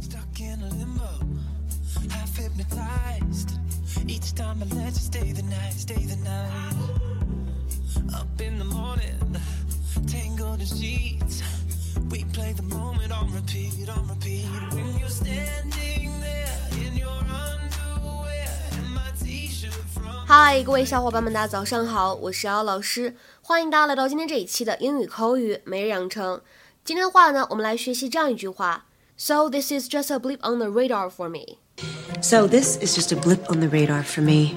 Stuck in a limbo, half hypnotized. Each time I let you stay the night, stay the night. Up in the morning, tangled in sheets. We play the moment on repeat, on repeat. When you're standing there in your underwear and my t-shirt from 嗨，各位小伙伴们，大家早上好，我是姚老师，欢迎大家来到今天这一期的英语口语每日养成。今天的话呢，我们来学习这样一句话 ：So this is just a blip on the radar for me. So this is just a blip on the radar for me.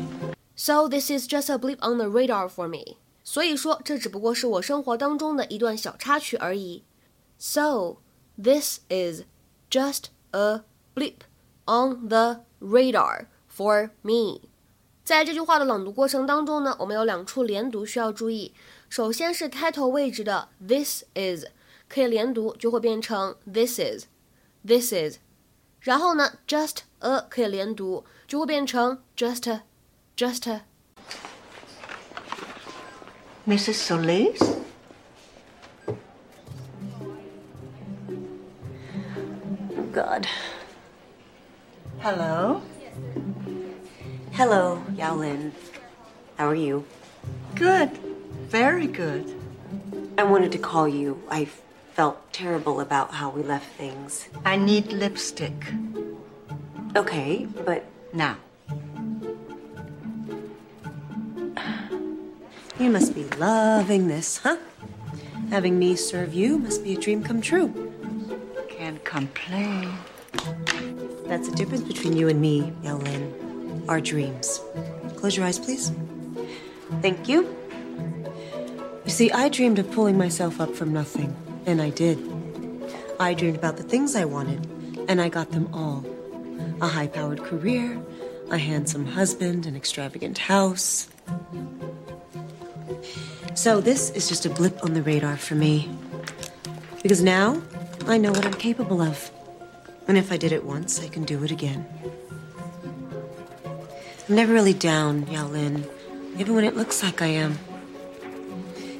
So this is just a blip on the radar for me. 所以说，这只不过是我生活当中的一段小插曲而已。So this is just a blip on the radar for me. 在这句话的朗读过程当中呢，我们有两处连读需要注意。首先是开头位置的 this is 可以连读，就会变成 this is this is。然后呢，just a 可以连读，就会变成 just a just a。 Mrs. Solis? God. Hello. Hello, Yao Lin. How are you? Good. Very good. I wanted to call you. I felt terrible about how we left things. I need lipstick. Okay, but Now. you must be loving this, huh? Having me serve you must be a dream come true. Can't complain. That's the difference between you and me, Yao Our dreams. Close your eyes, please. Thank you. You see, I dreamed of pulling myself up from nothing, and I did. I dreamed about the things I wanted, and I got them all a high powered career, a handsome husband, an extravagant house. So, this is just a blip on the radar for me. Because now I know what I'm capable of. And if I did it once, I can do it again. I'm never really down, Yao Lin, even when it looks like I am.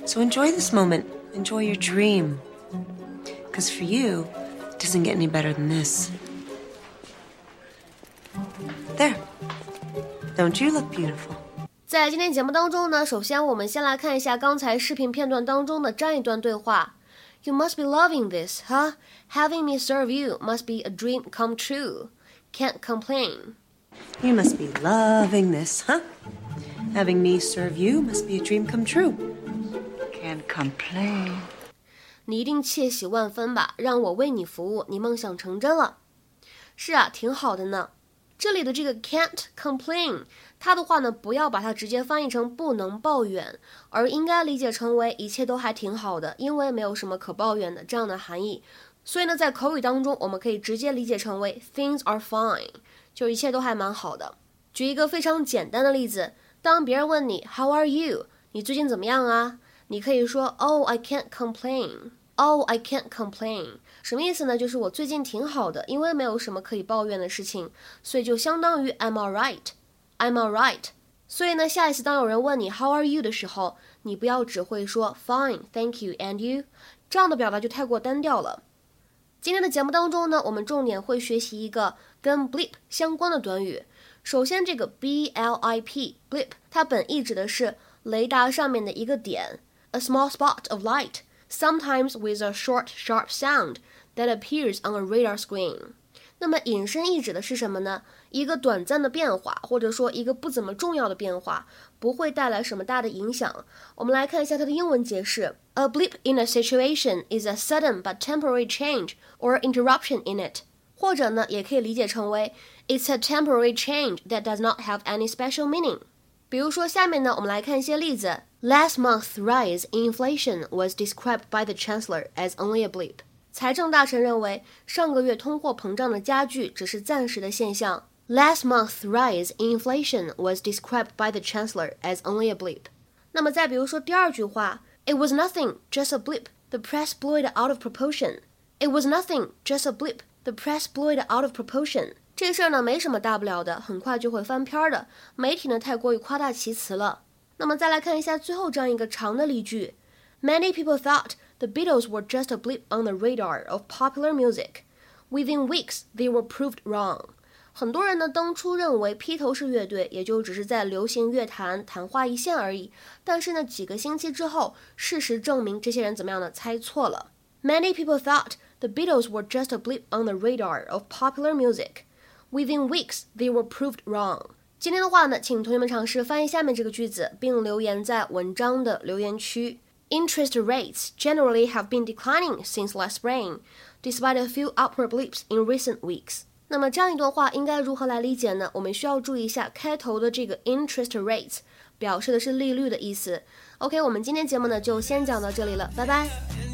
So enjoy this moment. Enjoy your dream. Because for you, it doesn't get any better than this. There. Don't you look beautiful? 在今天节目当中呢，首先我们先来看一下刚才视频片段当中的这样一段对话。You must be loving this, huh? Having me serve you must be a dream come true. Can't complain. You must be loving this, huh? Having me serve you must be a dream come true. Can't complain. 你一定窃喜万分吧？让我为你服务，你梦想成真了。是啊，挺好的呢。这里的这个 can't complain，它的话呢，不要把它直接翻译成不能抱怨，而应该理解成为一切都还挺好的，因为没有什么可抱怨的这样的含义。所以呢，在口语当中，我们可以直接理解成为 things are fine，就一切都还蛮好的。举一个非常简单的例子，当别人问你 How are you？你最近怎么样啊？你可以说 Oh, I can't complain. Oh, I can't complain. 什么意思呢？就是我最近挺好的，因为没有什么可以抱怨的事情，所以就相当于 I'm all right, I'm alright. 所以呢，下一次当有人问你 How are you 的时候，你不要只会说 Fine, thank you, and you，这样的表达就太过单调了。今天的节目当中呢，我们重点会学习一个跟 blip 相关的短语。首先，这个 b l i p blip，它本意指的是雷达上面的一个点，a small spot of light, sometimes with a short, sharp sound that appears on a radar screen。那么引申意指的是什么呢？一个短暂的变化，或者说一个不怎么重要的变化，不会带来什么大的影响。我们来看一下它的英文解释：A blip in a situation is a sudden but temporary change or interruption in it。或者呢，也可以理解成为 It's a temporary change that does not have any special meaning。 比如说，下面呢，我们来看一些例子。Last month's rise in inflation was described by the chancellor as only a blip。财政大臣认为，上个月通货膨胀的加剧只是暂时的现象。Last month's rise in inflation was described by the chancellor as only a blip。那么再比如说第二句话，It was nothing, just a blip. The press blew it out of proportion. It was nothing, just a blip. The press blew it out of proportion. 这事儿呢没什么大不了的，很快就会翻篇儿的。媒体呢太过于夸大其词了。那么再来看一下最后这样一个长的例句：Many people thought the Beatles were just a blip on the radar of popular music. Within weeks, they were proved wrong. 很多人呢，当初认为披头士乐队也就只是在流行乐坛昙花一现而已。但是呢，几个星期之后，事实证明这些人怎么样呢？猜错了。Many people thought the Beatles were just a blip on the radar of popular music. Within weeks, they were proved wrong. 今天的话呢，请同学们尝试翻译下面这个句子，并留言在文章的留言区。Interest rates generally have been declining since last spring, despite a few upward blips in recent weeks. 那么这样一段话应该如何来理解呢？我们需要注意一下开头的这个 interest rates，表示的是利率的意思。OK，我们今天节目呢就先讲到这里了，拜拜。